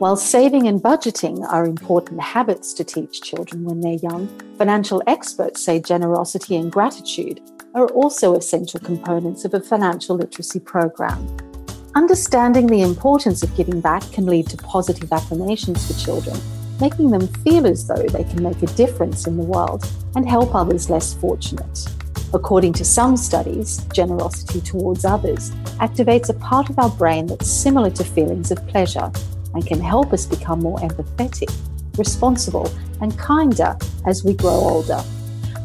While saving and budgeting are important habits to teach children when they're young, financial experts say generosity and gratitude are also essential components of a financial literacy program. Understanding the importance of giving back can lead to positive affirmations for children, making them feel as though they can make a difference in the world and help others less fortunate. According to some studies, generosity towards others activates a part of our brain that's similar to feelings of pleasure and can help us become more empathetic, responsible, and kinder as we grow older.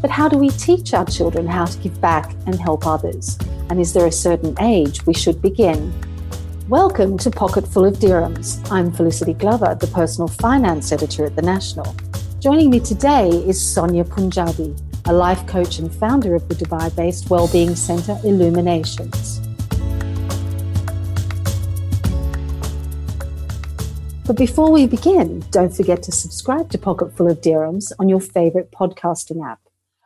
But how do we teach our children how to give back and help others? And is there a certain age we should begin? Welcome to Pocket Full of Dirhams. I'm Felicity Glover, the personal finance editor at The National. Joining me today is Sonia Punjabi, a life coach and founder of the Dubai based wellbeing centre Illuminations. But before we begin, don't forget to subscribe to Pocket Full of Dirhams on your favorite podcasting app.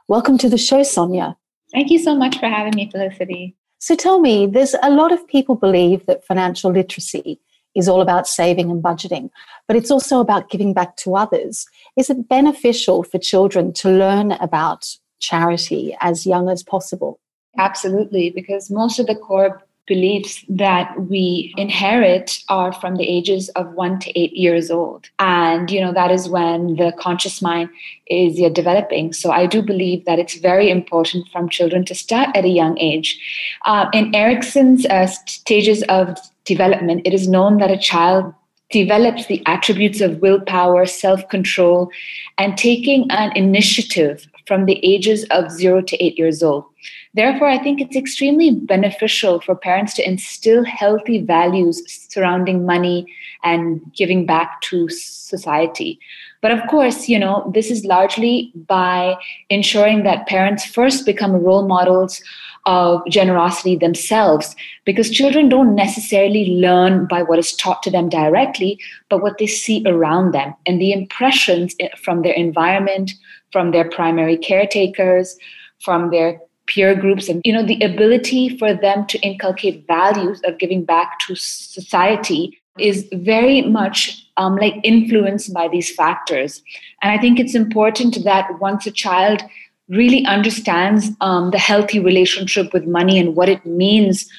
Welcome to the show, Sonia. Thank you so much for having me, Felicity. So tell me, there's a lot of people believe that financial literacy is all about saving and budgeting, but it's also about giving back to others. Is it beneficial for children to learn about charity as young as possible? Absolutely, because most of the core beliefs that we inherit are from the ages of one to eight years old. And, you know, that is when the conscious mind is developing. So I do believe that it's very important from children to start at a young age. Uh, in Erikson's uh, stages of development, it is known that a child develops the attributes of willpower, self control, and taking an initiative from the ages of zero to eight years old. Therefore, I think it's extremely beneficial for parents to instill healthy values surrounding money and giving back to society. But of course, you know, this is largely by ensuring that parents first become role models of generosity themselves because children don't necessarily learn by what is taught to them directly, but what they see around them and the impressions eh, from their environment, from their primary caretakers, from their peer groups and you know the ability for them to inculcate values of giving back to society is very much um, like influenced by these factors. And i think it's important that once a child really understands um, the healthy relationship with money and what it means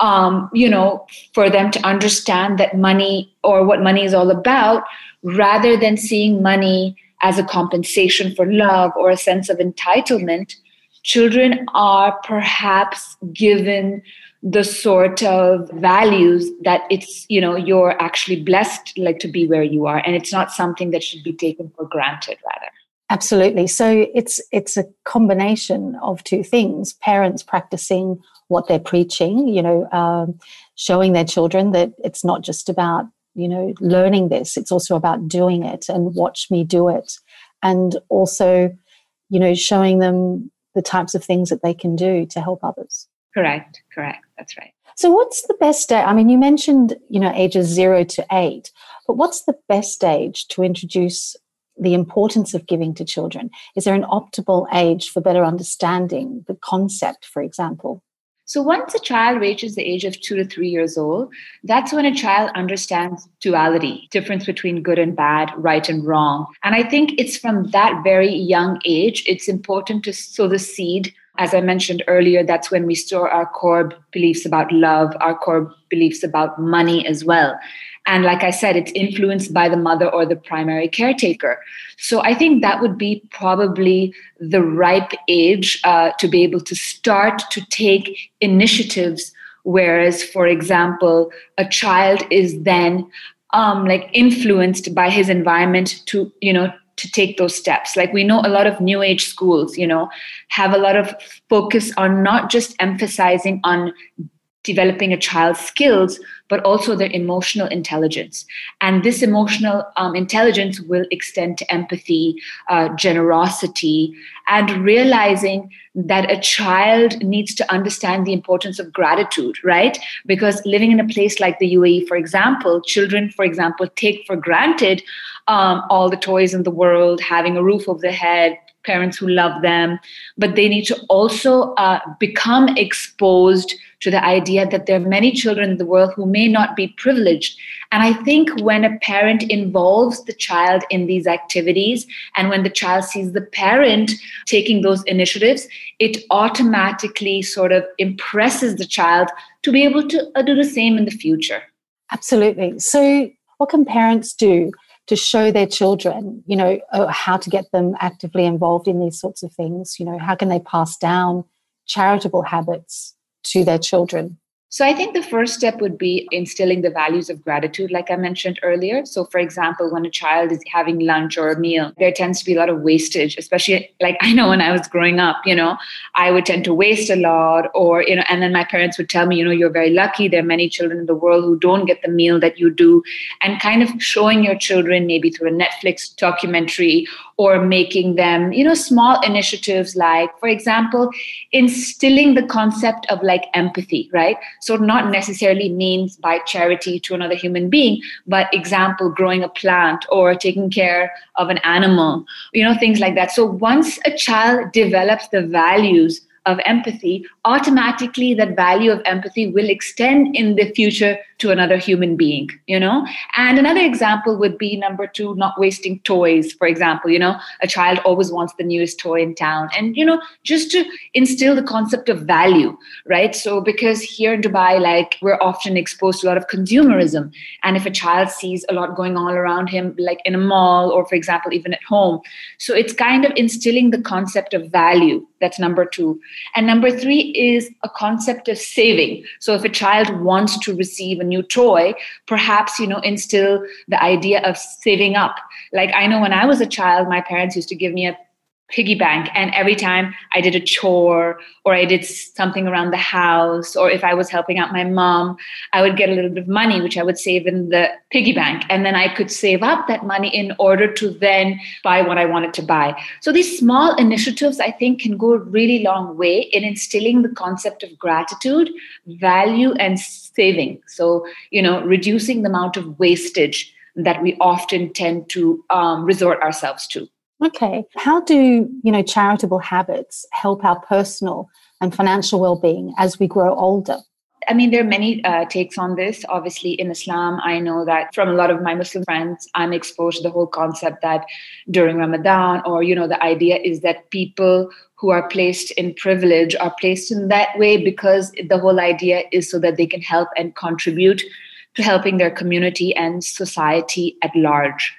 um, you know for them to understand that money or what money is all about rather than seeing money as a compensation for love or a sense of entitlement children are perhaps given the sort of values that it's you know you're actually blessed like to be where you are and it's not something that should be taken for granted rather. Absolutely. So it's it's a combination of two things parents practicing what they're preaching you know um, showing their children that it's not just about you know learning this it's also about doing it and watch me do it. And also you know showing them the types of things that they can do to help others. Correct, correct. That's right. So, what's the best age? I mean, you mentioned, you know, ages zero to eight, but what's the best age to introduce the importance of giving to children? Is there an optimal age for better understanding the concept, for example? So once a child reaches the age of two to three years old, that's when a child understands duality, difference between good and bad, right and wrong. And I think it's from that very young age, it's important to sow the seed. As I mentioned earlier, that's when we store our core beliefs about love, our core beliefs about money as well. And like I said, it's influenced by the mother or the primary caretaker. So I think that would be probably the ripe age uh, to be able to start to take initiatives. Whereas, for example, a child is then um, like influenced by his environment to, you know, to take those steps. Like we know a lot of new age schools, you know, have a lot of focus on not just emphasizing on developing a child's skills, but also their emotional intelligence. And this emotional um, intelligence will extend to empathy, uh, generosity, and realizing that a child needs to understand the importance of gratitude, right? Because living in a place like the UAE, for example, children, for example, take for granted um, all the toys in the world, having a roof over their head, parents who love them, but they need to also uh, become exposed to the idea that there are many children in the world who may not be privileged. And I think when a parent involves the child in these activities and when the child sees the parent taking those initiatives, it automatically sort of impresses the child to be able to uh, do the same in the future. Absolutely. So, what can parents do to show their children, you know, uh, how to get them actively involved in these sorts of things? You know, how can they pass down charitable habits to their children? So I think the first step would be instilling the values of gratitude, like I mentioned earlier. So, for example, when a child is having lunch or a meal, there tends to be a lot of wastage, especially like I know when I was growing up, you know, I would tend to waste a lot, or, you know, and then my parents would tell me, you know, you're very lucky. There are many children in the world who don't get the meal that you do. And kind of showing your children, maybe through a Netflix documentary or making them, you know, small initiatives like, for example, instilling the concept of like empathy, right? So not necessarily means by charity to another human being, but example, growing a plant or taking care of an animal, you know, things like that. So once a child develops the values of empathy, automatically that value of empathy will extend in the future to another human being, you know? And another example would be number two, not wasting toys, for example, you know, a child always wants the newest toy in town. And, you know, just to instill the concept of value, right? So, because here in Dubai, like we're often exposed to a lot of consumerism. And if a child sees a lot going on around him, like in a mall or, for example, even at home, so it's kind of instilling the concept of value. That's number two. And number three is a concept of saving. So, if a child wants to receive a new toy perhaps you know instill the idea of saving up like i know when i was a child my parents used to give me a piggy bank and every time i did a chore or i did something around the house or if i was helping out my mom i would get a little bit of money which i would save in the piggy bank. And then i could save up that money in order to then buy what i wanted to buy. So these small initiatives i think can go a really long way in instilling the concept of gratitude value and saving. So you know reducing the amount of wastage that we often tend to um, resort ourselves to Okay. How do, you know, charitable habits help our personal and financial well-being as we grow older? I mean, there are many uh, takes on this. Obviously, in Islam, I know that from a lot of my Muslim friends, I'm exposed to the whole concept that during Ramadan, or, you know, the idea is that people who are placed in privilege are placed in that way because the whole idea is so that they can help and contribute to helping their community and society at large.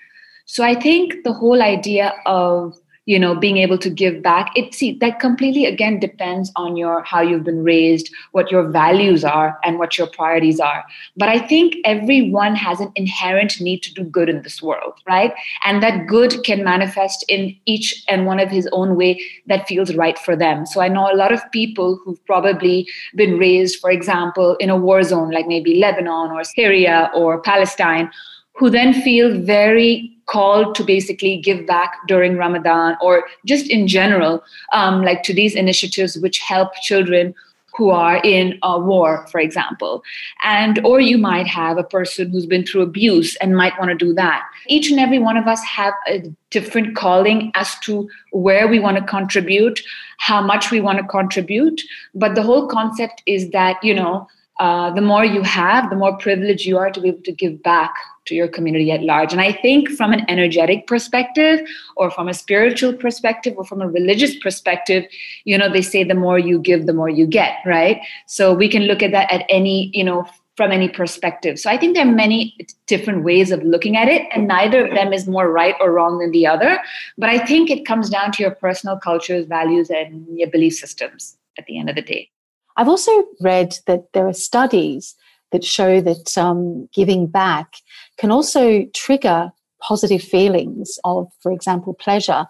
So I think the whole idea of you know being able to give back it see that completely again depends on your how you've been raised what your values are and what your priorities are. But i think everyone has an inherent need to do good in this world right? And that good can manifest in each and one of his own way that feels right for them. So i know a lot of people who've probably been raised for example in a war zone like maybe lebanon or syria or palestine who then feel very called to basically give back during Ramadan or just in general, um, like to these initiatives which help children who are in a war, for example. And or you might have a person who's been through abuse and might want to do that. Each and every one of us have a different calling as to where we want to contribute, how much we want to contribute. But the whole concept is that, you know, uh, the more you have, the more privileged you are to be able to give back to your community at large. And I think from an energetic perspective, or from a spiritual perspective, or from a religious perspective, you know, they say the more you give, the more you get, right? So we can look at that at any, you know, from any perspective. So I think there are many different ways of looking at it, and neither of them is more right or wrong than the other. But I think it comes down to your personal cultures, values, and your belief systems at the end of the day. I've also read that there are studies that show that um, giving back can also trigger positive feelings of, for example, pleasure.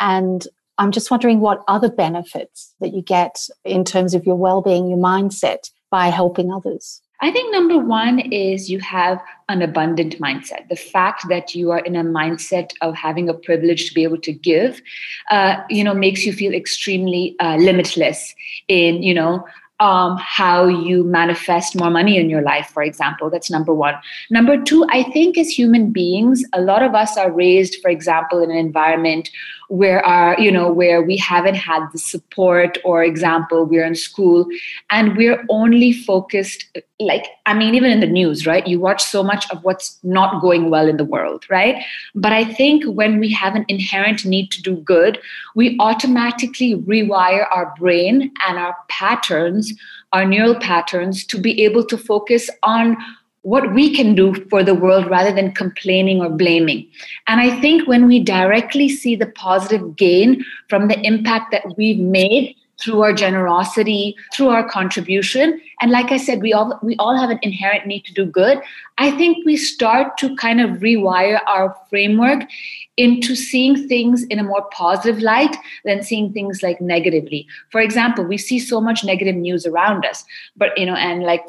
And I'm just wondering what other benefits that you get in terms of your well being, your mindset by helping others. I think number one is you have an abundant mindset. The fact that you are in a mindset of having a privilege to be able to give, uh, you know, makes you feel extremely uh, limitless in, you know, um, how you manifest more money in your life, for example. That's number one. Number two, I think as human beings, a lot of us are raised, for example, in an environment where our, you know, where we haven't had the support, or example, we're in school and we're only focused, like, I mean, even in the news, right? You watch so much of what's not going well in the world, right? But I think when we have an inherent need to do good, we automatically rewire our brain and our patterns, our neural patterns, to be able to focus on what we can do for the world rather than complaining or blaming. And I think when we directly see the positive gain from the impact that we've made through our generosity, through our contribution, and like I said, we all we all have an inherent need to do good. I think we start to kind of rewire our framework into seeing things in a more positive light than seeing things like negatively. For example, we see so much negative news around us, but you know, and like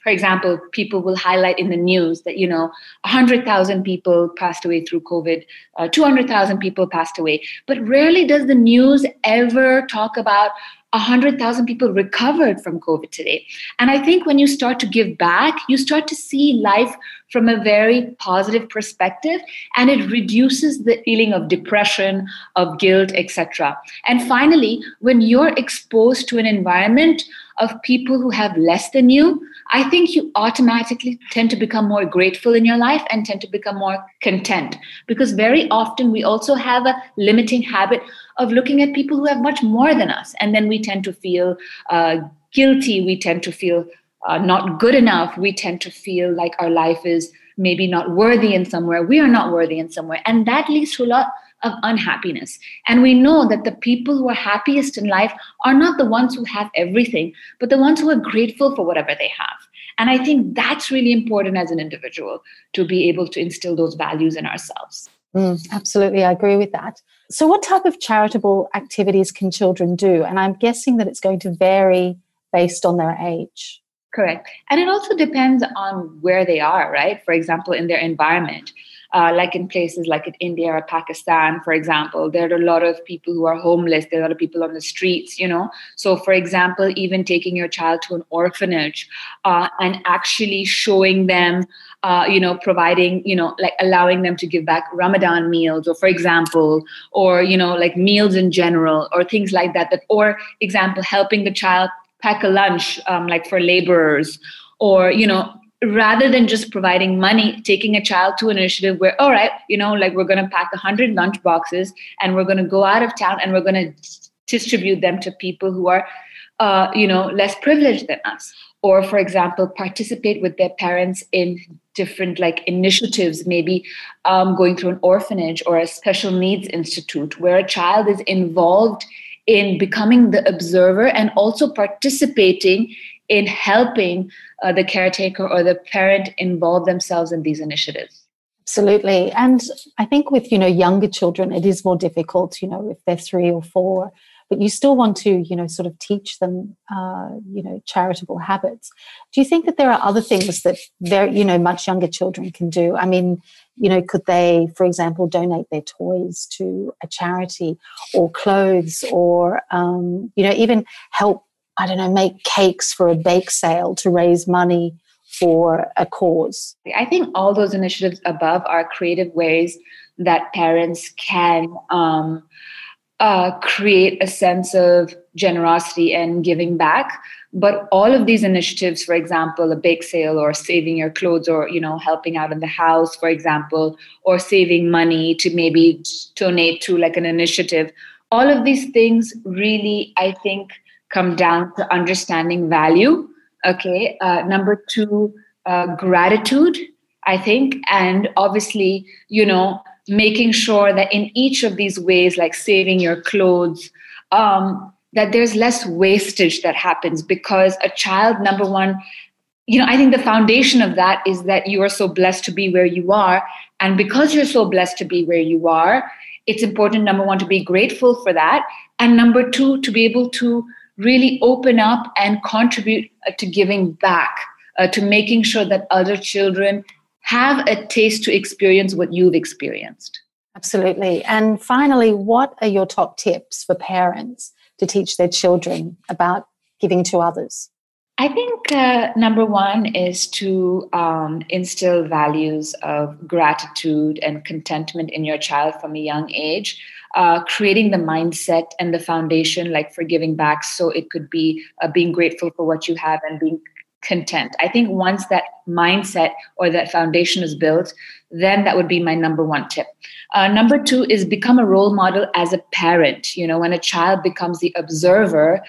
for example, people will highlight in the news that, you know, 100,000 people passed away through COVID, uh, 200,000 people passed away. But rarely does the news ever talk about 100,000 people recovered from COVID today. And I think when you start to give back, you start to see life from a very positive perspective and it reduces the feeling of depression, of guilt, etc. And finally, when you're exposed to an environment of people who have less than you, I think you automatically tend to become more grateful in your life and tend to become more content. Because very often we also have a limiting habit of looking at people who have much more than us. And then we tend to feel uh, guilty. We tend to feel uh, not good enough. We tend to feel like our life is maybe not worthy in somewhere. We are not worthy in somewhere. And that leads to a lot of unhappiness. And we know that the people who are happiest in life are not the ones who have everything, but the ones who are grateful for whatever they have. And I think that's really important as an individual to be able to instill those values in ourselves. Mm, absolutely, I agree with that. So, what type of charitable activities can children do? And I'm guessing that it's going to vary based on their age. Correct. And it also depends on where they are, right? For example, in their environment uh, like in places like in India or Pakistan, for example, there are a lot of people who are homeless. There are a lot of people on the streets, you know. So, for example, even taking your child to an orphanage uh, and actually showing them, uh, you know, providing, you know, like allowing them to give back Ramadan meals, or for example, or you know, like meals in general, or things like that. That, or example, helping the child pack a lunch, um, like for laborers, or you know rather than just providing money taking a child to an initiative where all right you know like we're going to pack 100 lunch boxes and we're going to go out of town and we're going to distribute them to people who are uh, you know less privileged than us. Or for example participate with their parents in different like initiatives maybe um, going through an orphanage or a special needs institute where a child is involved in becoming the observer and also participating in helping uh, the caretaker or the parent involve themselves in these initiatives. Absolutely. And i think with you know younger children it is more difficult you know if they're three or four but you still want to you know sort of teach them uh, you know charitable habits. Do you think that there are other things that they're you know much younger children can do? I mean you know could they for example donate their toys to a charity or clothes or um, you know even help I don't know, make cakes for a bake sale to raise money for a cause. I think all those initiatives above are creative ways that parents can um, uh, create a sense of generosity and giving back. But all of these initiatives, for example, a bake sale or saving your clothes or, you know, helping out in the house, for example, or saving money to maybe donate to like an initiative, all of these things really, I think, come down to understanding value. Okay. Uh, number two, uh, gratitude, I think. And obviously, you know, making sure that in each of these ways, like saving your clothes, um, that there's less wastage that happens because a child, number one, you know, I think the foundation of that is that you are so blessed to be where you are. And because you're so blessed to be where you are, it's important, number one, to be grateful for that. And number two, to be able to really open up and contribute uh, to giving back, uh, to making sure that other children have a taste to experience what you've experienced. Absolutely. And finally, what are your top tips for parents to teach their children about giving to others? I think uh, number one is to um, instill values of gratitude and contentment in your child from a young age. Uh, creating the mindset and the foundation, like for giving back, so it could be uh, being grateful for what you have and being content. I think once that mindset or that foundation is built, then that would be my number one tip. Uh, number two is become a role model as a parent. You know, when a child becomes the observer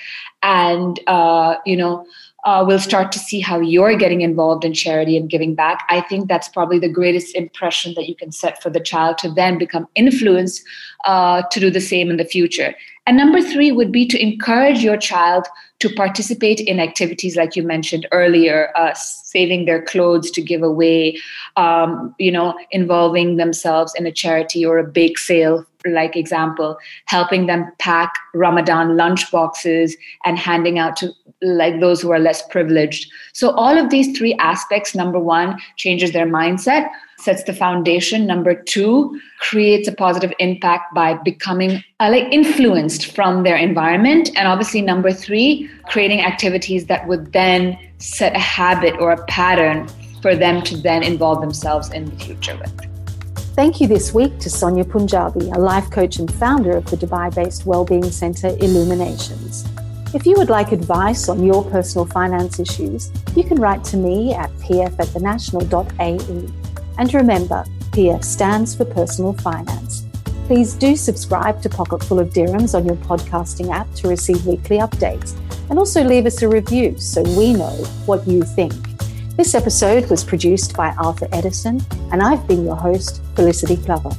and, uh, you know, uh, will start to see how you're getting involved in charity and giving back. I think that's probably the greatest impression that you can set for the child to then become influenced uh, to do the same in the future. And number three would be to encourage your child to participate in activities like you mentioned earlier, uh, saving their clothes to give away, um, you know, involving themselves in a charity or a bake sale, like example, helping them pack Ramadan lunch boxes and handing out to like those who are less privileged. So all of these three aspects, number one, changes their mindset, sets the foundation. Number two, creates a positive impact by becoming uh, like influenced from their environment. And obviously, number three, creating activities that would then set a habit or a pattern for them to then involve themselves in the future with. Thank you this week to Sonia Punjabi, a life coach and founder of the Dubai based wellbeing center Illuminations. If you would like advice on your personal finance issues, you can write to me at pf at thenational.ae. And remember, PF stands for personal finance. Please do subscribe to Pocketful of Dirhams on your podcasting app to receive weekly updates and also leave us a review so we know what you think. This episode was produced by Arthur Edison, and I've been your host, Felicity Glover.